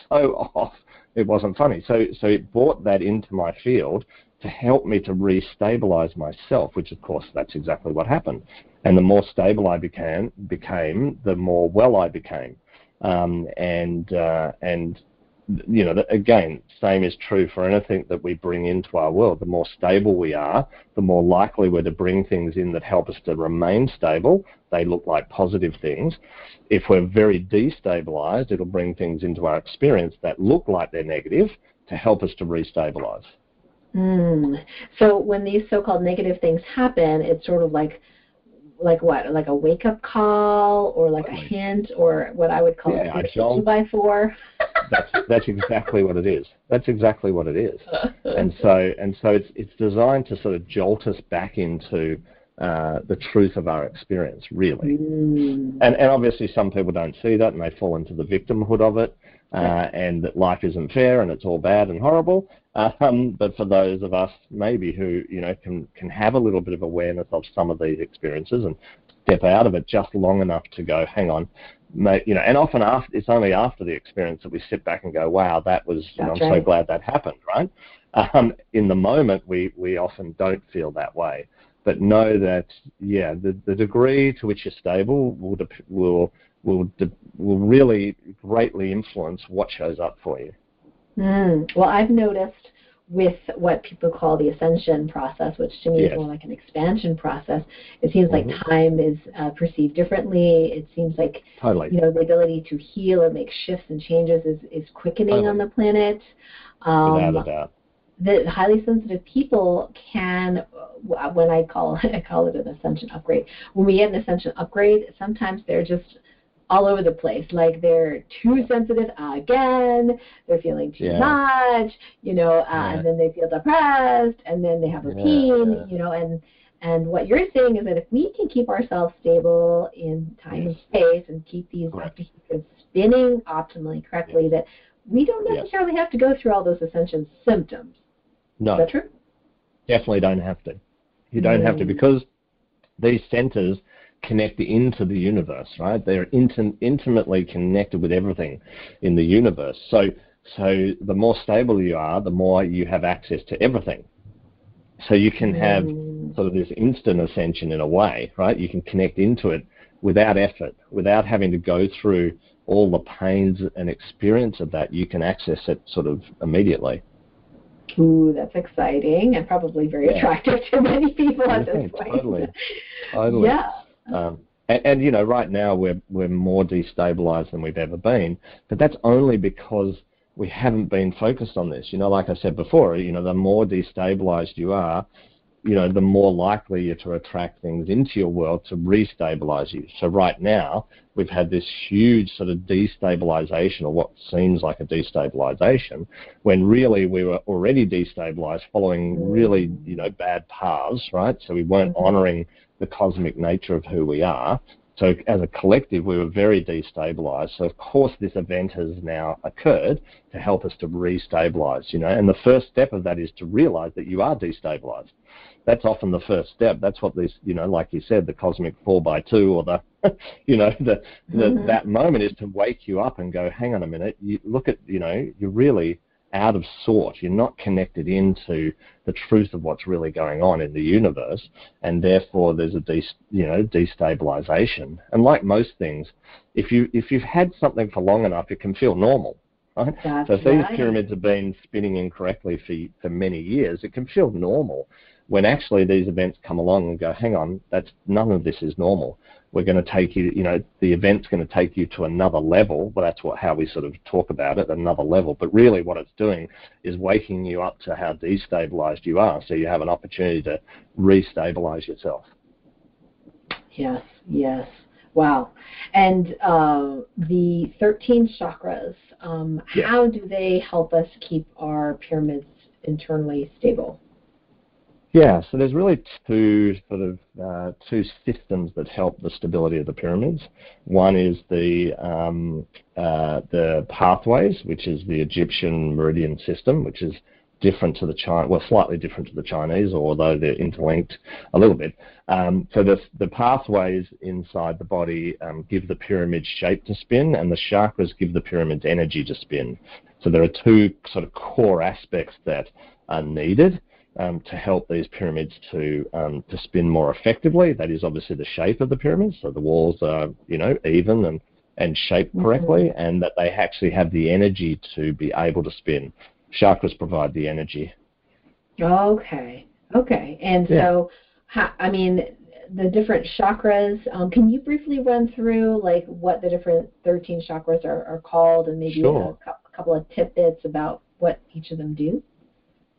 so off. It wasn't funny. So, so it brought that into my field to help me to restabilize myself, which of course that's exactly what happened. And the more stable I became, became the more well I became. Um, and uh, and you know, again, same is true for anything that we bring into our world. The more stable we are, the more likely we're to bring things in that help us to remain stable. They look like positive things. If we're very destabilized, it'll bring things into our experience that look like they're negative to help us to restabilize. Mm. So when these so-called negative things happen, it's sort of like like what, like a wake up call or like a hint or what I would call yeah, a two by four. that's that's exactly what it is. That's exactly what it is. and so and so it's it's designed to sort of jolt us back into uh, the truth of our experience, really. Mm. And and obviously some people don't see that and they fall into the victimhood of it, uh, and that life isn't fair and it's all bad and horrible. Um, but for those of us maybe who you know can can have a little bit of awareness of some of these experiences and step out of it just long enough to go, hang on, mate, you know, and often after it's only after the experience that we sit back and go, wow, that was, you know, I'm right. so glad that happened, right? Um, in the moment, we we often don't feel that way, but know that yeah, the the degree to which you're stable will will will will really greatly influence what shows up for you. Mm. Well, I've noticed with what people call the ascension process, which to me yes. is more like an expansion process. It seems mm-hmm. like time is uh, perceived differently. It seems like totally. you know the ability to heal or make shifts and changes is, is quickening totally. on the planet. Um, Without a doubt. The highly sensitive people can, when I call I call it an ascension upgrade. When we get an ascension upgrade, sometimes they're just all over the place. Like they're too sensitive again, they're feeling too yeah. much, you know, uh, yeah. and then they feel depressed, and then they have a pain, you know, and and what you're saying is that if we can keep ourselves stable in time yes. and space and keep these behaviors spinning optimally correctly, yes. that we don't necessarily yes. have to go through all those ascension symptoms. No. Is that true? Definitely don't have to. You don't mm. have to mm. because these centers connect into the universe, right? They're intim- intimately connected with everything in the universe. So, so the more stable you are, the more you have access to everything. So you can have mm. sort of this instant ascension in a way, right? You can connect into it without effort, without having to go through all the pains and experience of that. You can access it sort of immediately. Ooh, that's exciting and probably very yeah. attractive to many people at this point. Totally. Totally. Yeah. Um, and, and, you know, right now we're we're more destabilized than we've ever been, but that's only because we haven't been focused on this. You know, like I said before, you know, the more destabilized you are, you know, the more likely you're to attract things into your world to restabilize you. So right now, we've had this huge sort of destabilization, or what seems like a destabilization, when really we were already destabilized, following really, you know, bad paths, right? So we weren't mm-hmm. honoring the cosmic nature of who we are. So as a collective, we were very destabilized. So of course, this event has now occurred to help us to restabilize. You know, and the first step of that is to realize that you are destabilized. That's often the first step. That's what this, you know, like you said, the cosmic four by two, or the, you know, the, the mm-hmm. that moment is to wake you up and go, hang on a minute. You look at, you know, you're really out of sort. You're not connected into the truth of what's really going on in the universe, and therefore there's a de- you know destabilization. And like most things, if you if you've had something for long enough, it can feel normal. Right? That's so if right. these pyramids have been spinning incorrectly for for many years, it can feel normal. When actually these events come along and go, hang on, that's none of this is normal we're going to take you, you know, the event's going to take you to another level. Well, that's what how we sort of talk about it, another level. But really, what it's doing is waking you up to how destabilized you are, so you have an opportunity to restabilize yourself. Yes, yes. Wow. And uh, the 13 chakras, um, yes. how do they help us keep our pyramids internally stable? Yeah, so there's really two sort of uh, two systems that help the stability of the pyramids. One is the um, uh, the pathways, which is the Egyptian meridian system, which is different to the China, well, slightly different to the Chinese, although they're interlinked a little bit. Um, so the the pathways inside the body um, give the pyramid shape to spin, and the chakras give the pyramid energy to spin. So there are two sort of core aspects that are needed um, to help these pyramids to um, to spin more effectively. That is obviously the shape of the pyramids, so the walls are you know even and and shaped mm-hmm. correctly, mm-hmm. and that they actually have the energy to be able to spin. Chakras provide the energy. Okay, okay, and yeah. so I mean the different chakras. Um, can you briefly run through like what the different 13 chakras are, are called, and maybe sure. a, a couple of tidbits about what each of them do?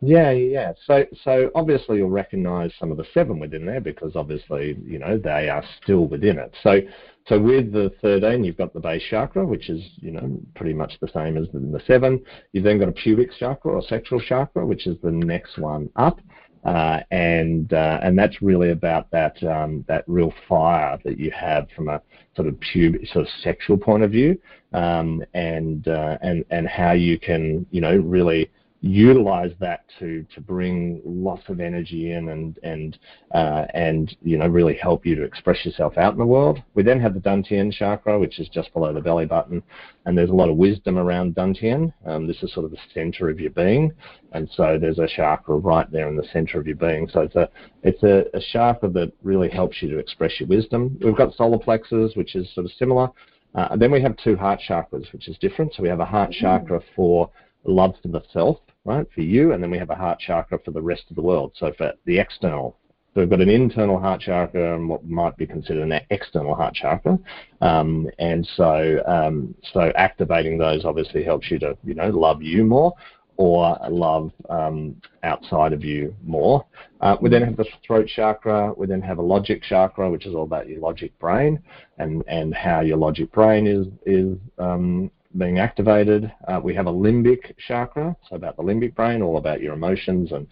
Yeah, yeah. So, so obviously you'll recognise some of the seven within there because obviously you know they are still within it. So, so with the 13, you've got the base chakra, which is you know pretty much the same as the, the seven. You've then got a pubic chakra or sexual chakra, which is the next one up. Uh, and uh, and that's really about that um, that real fire that you have from a sort of pubic sort of sexual point of view, um, and uh, and and how you can you know really utilize that to to bring lots of energy in and and uh, and you know really help you to express yourself out in the world. We then have the Dantian chakra, which is just below the belly button, and there's a lot of wisdom around Dantian. Um, this is sort of the center of your being, and so there's a chakra right there in the center of your being. So it's a it's a, a chakra that really helps you to express your wisdom. We've got solar plexus, which is sort of similar. Uh, and then we have two heart chakras, which is different. So we have a heart mm-hmm. chakra for love for the self, right, for you, and then we have a heart chakra for the rest of the world, so for the external. So we've got an internal heart chakra and what might be considered an external heart chakra, um, and so um, so activating those obviously helps you to you know love you more or love um, outside of you more. Uh, we then have the throat chakra. We then have a logic chakra, which is all about your logic brain and, and how your logic brain is is um, being activated. Uh, we have a limbic chakra, so about the limbic brain, all about your emotions and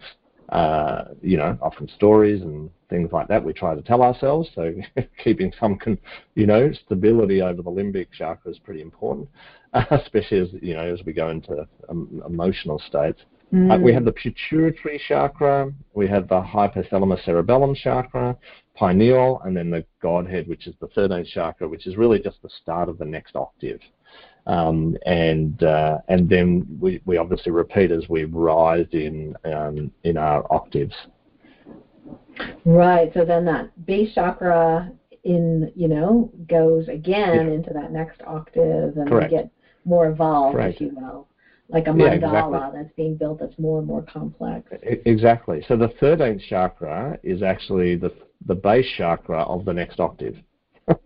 uh, you know, often stories and things like that we try to tell ourselves. So keeping some, con- you know, stability over the limbic chakra is pretty important, uh, especially as you know as we go into um, emotional states. Mm. Uh, we have the pituitary chakra, we have the hypothalamus cerebellum chakra, pineal, and then the Godhead, which is the 13th chakra, which is really just the start of the next octave. Um, and uh, and then we, we obviously repeat as we rise in um, in our octaves. Right. So then that base chakra in you know goes again yeah. into that next octave, and Correct. we get more evolved, Correct. if you will, like a mandala yeah, exactly. that's being built that's more and more complex. Exactly. So the thirteenth chakra is actually the the base chakra of the next octave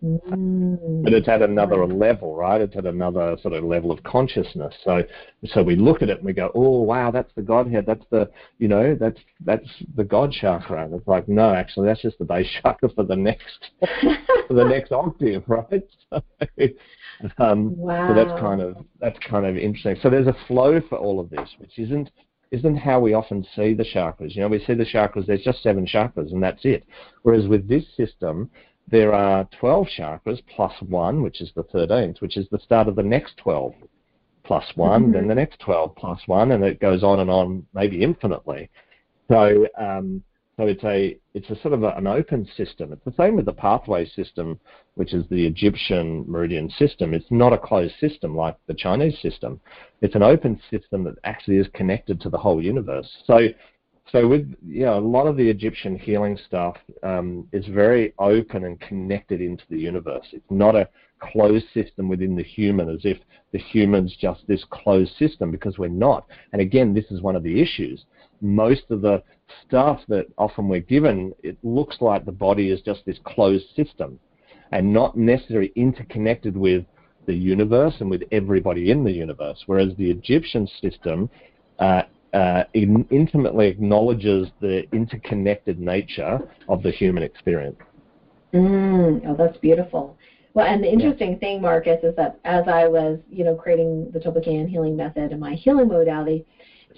mm. But it's at another level, right? It's at another sort of level of consciousness. So, so we look at it and we go, "Oh, wow, that's the Godhead. That's the, you know, that's that's the God chakra." And it's like, no, actually, that's just the base chakra for the next for the next octave, right? So, um, wow. So that's kind of that's kind of interesting. So there's a flow for all of this, which isn't isn't how we often see the chakras. You know, we see the chakras, there's just seven chakras and that's it. Whereas with this system, there are 12 chakras plus one, which is the 13th, which is the start of the next 12 plus one, mm-hmm. then the next 12 plus one, and it goes on and on, maybe infinitely. So, um, so it's a it's a sort of a, an open system. It's the same with the pathway system, which is the Egyptian meridian system. It's not a closed system like the Chinese system. It's an open system that actually is connected to the whole universe. So so with you know, a lot of the Egyptian healing stuff um, is very open and connected into the universe. It's not a closed system within the human, as if the human's just this closed system, because we're not. And again, this is one of the issues. Most of the stuff that often we're given, it looks like the body is just this closed system, and not necessarily interconnected with the universe and with everybody in the universe. Whereas the Egyptian system uh, uh, in, intimately acknowledges the interconnected nature of the human experience. Mm, oh, that's beautiful. Well, and the interesting yeah. thing, Marcus, is that as I was, you know, creating the Toblerone healing method and my healing modality,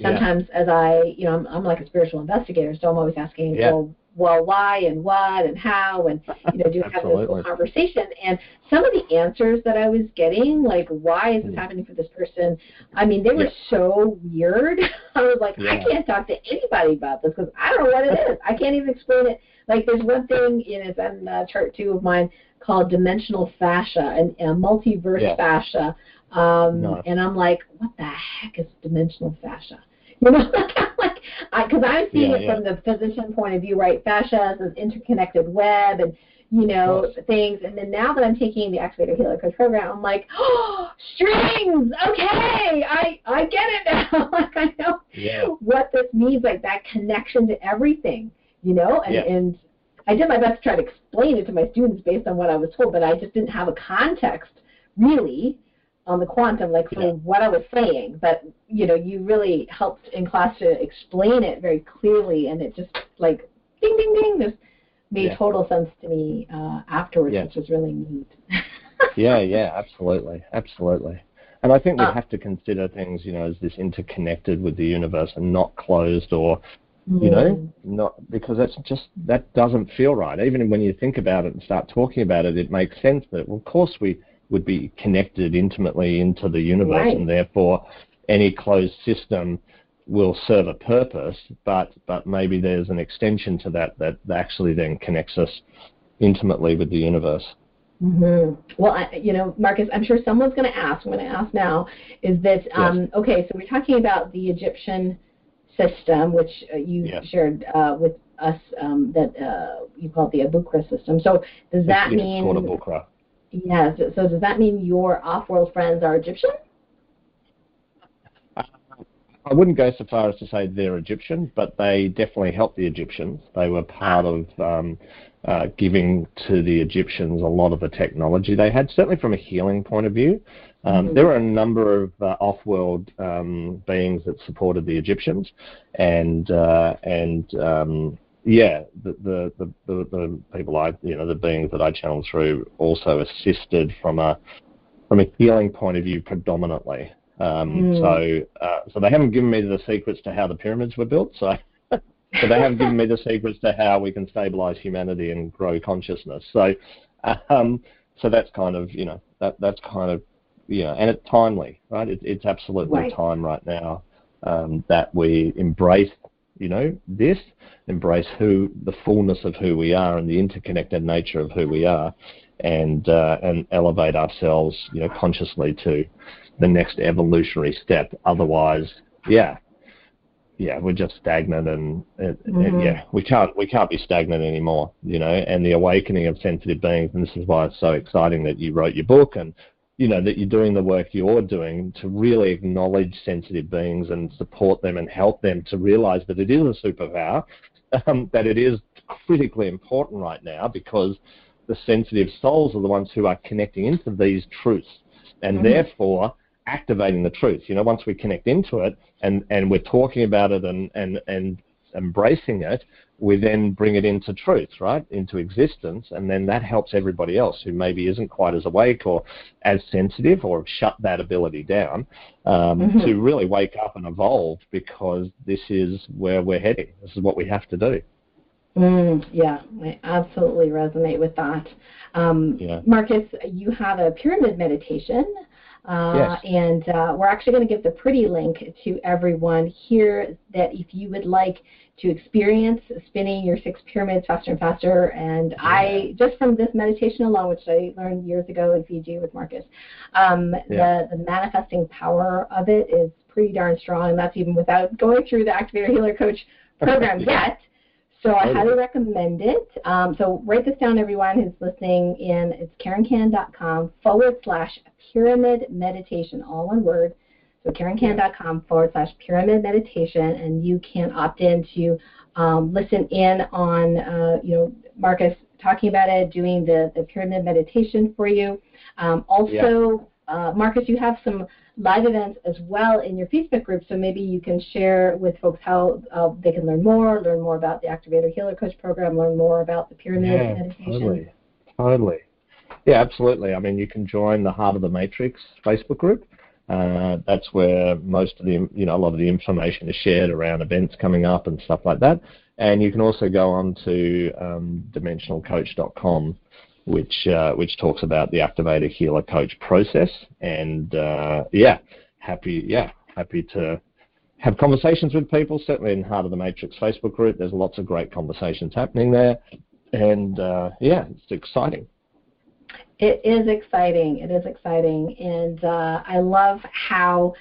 sometimes yeah. as I, you know, I'm, I'm, like a spiritual investigator, so I'm always asking, yeah. well, well, why and what and how, and you know, do you have this whole conversation. And some of the answers that I was getting, like, why is this mm. happening for this person? I mean, they were yeah. so weird. I was like, yeah. I can't talk to anybody about this because I don't know what it is. I can't even explain it. Like, there's one thing in it's on uh, chart two of mine called dimensional fascia and uh, multiverse yeah. fascia. Um, no. And I'm like, what the heck is dimensional fascia? You know, like because I'm seeing yeah, it yeah. from the physician point of view, right? Fascia is an interconnected web, and you know things. And then now that I'm taking the Activator Healer Coach program, I'm like, oh, strings. Okay, I I get it now. like I know yeah. what this means, like that connection to everything. You know, and and I did my best to try to explain it to my students based on what I was told, but I just didn't have a context really on the quantum, like for yeah. what I was saying. But you know, you really helped in class to explain it very clearly, and it just like ding ding ding just made yeah. total sense to me uh, afterwards, yeah. which was really neat. yeah, yeah, absolutely, absolutely. And I think we uh, have to consider things, you know, as this interconnected with the universe and not closed or you know mm. not because that's just that doesn't feel right even when you think about it and start talking about it it makes sense that well, of course we would be connected intimately into the universe, right. and therefore any closed system will serve a purpose, but but maybe there's an extension to that that actually then connects us intimately with the universe. Mm-hmm. Well, I, you know, Marcus, I'm sure someone's going to ask. I'm going to ask now. Is that um, yes. okay? So we're talking about the Egyptian system, which uh, you yes. shared uh, with us um, that uh, you call it the Abukra system. So does that it's, mean? It's called Abukra. Yes. So does that mean your off-world friends are Egyptian? I wouldn't go so far as to say they're Egyptian, but they definitely helped the Egyptians. They were part of um, uh, giving to the Egyptians a lot of the technology they had, certainly from a healing point of view. Um, mm-hmm. There were a number of uh, off-world um, beings that supported the Egyptians, and uh, and um, yeah, the, the, the, the, people I you know the beings that I channeled through also assisted from a from a healing point of view predominantly. Um, mm. So, uh, so they haven't given me the secrets to how the pyramids were built. So, so they haven't given me the secrets to how we can stabilize humanity and grow consciousness. So, um, so that's kind of you know that that's kind of you know, and it's timely, right? It, it's absolutely right. time right now um, that we embrace you know this, embrace who the fullness of who we are and the interconnected nature of who we are, and uh, and elevate ourselves, you know, consciously to the next evolutionary step. Otherwise, yeah, yeah, we're just stagnant, and, and, mm-hmm. and, yeah, we can't we can't be stagnant anymore, you know. And the awakening of sensitive beings, and this is why it's so exciting that you wrote your book and you know that you're doing the work you're doing to really acknowledge sensitive beings and support them and help them to realize that it is a superpower, um, that it is critically important right now because the sensitive souls are the ones who are connecting into these truths and mm-hmm. therefore activating the truth. You know, once we connect into it and, and we're talking about it and, and, and embracing it, we then bring it into truth, right, into existence, and then that helps everybody else who maybe isn't quite as awake or as sensitive or shut that ability down um, mm-hmm. to really wake up and evolve because this is where we're heading. This is what we have to do. Mm, yeah, I absolutely resonate with that. Um, yeah. Marcus, you have a pyramid meditation uh, yes. And uh, we're actually going to give the pretty link to everyone here that if you would like to experience spinning your six pyramids faster and faster, and yeah. I, just from this meditation alone, which I learned years ago in Fiji with Marcus, um, yeah. the, the manifesting power of it is pretty darn strong, and that's even without going through the Activator Healer Coach program yeah. yet. So I highly recommend it. Um, so write this down, everyone who's listening in. It's karenkan.com forward slash pyramid meditation, all one word. So karenkan.com forward slash pyramid meditation, and you can opt in to um, listen in on, uh, you know, Marcus talking about it, doing the, the pyramid meditation for you. Um, also, yeah. uh, Marcus, you have some live events as well in your Facebook group. So maybe you can share with folks how uh, they can learn more, learn more about the Activator Healer Coach program, learn more about the pyramid yeah, meditation. Totally, totally. Yeah, absolutely. I mean, you can join the Heart of the Matrix Facebook group. Uh, that's where most of the, you know, a lot of the information is shared around events coming up and stuff like that. And you can also go on to um, dimensionalcoach.com which uh, which talks about the Activator Healer Coach process. And uh, yeah, happy yeah happy to have conversations with people. Certainly in Heart of the Matrix Facebook group, there's lots of great conversations happening there, and uh, yeah, it's exciting. It is exciting. It is exciting, and uh, I love how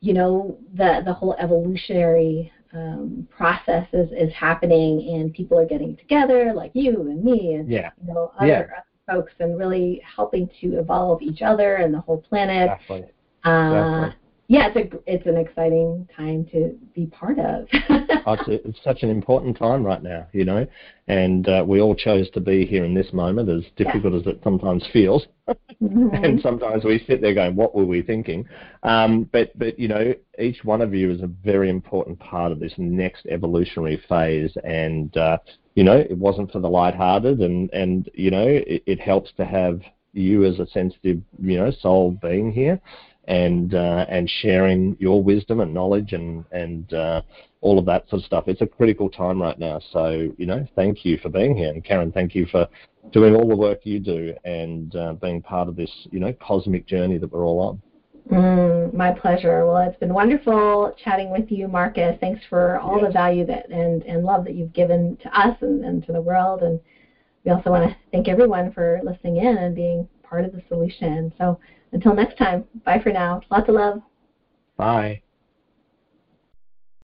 you know the the whole evolutionary um, process is, is happening and people are getting together like you and me and yeah. you know other yeah folks and really helping to evolve each other and the whole planet. Exactly. Uh, exactly. Yeah, it's a it's an exciting time to be part of. oh, it's, it's, such an important time right now, you know, and uh, we all chose to be here in this moment, as difficult yeah. as it sometimes feels. mm-hmm. And sometimes we sit there going, "What were we thinking?" Um, but but you know, each one of you is a very important part of this next evolutionary phase, and uh, you know, it wasn't for the light-hearted, and and you know, it, it helps to have you as a sensitive, you know, soul being here, and uh, and sharing your wisdom and knowledge and and uh, all of that sort of stuff. It's a critical time right now. So you know, thank you for being here, and Karen, thank you for doing all the work you do and uh, being part of this, you know, cosmic journey that we're all on. Mm, my pleasure. Well, it's been wonderful chatting with you, Marcus. Thanks for all yes. the value that and, and love that you've given to us and, and to the world. And we also want to thank everyone for listening in and being part of the solution. So until next time, bye for now. Lots of love. Bye.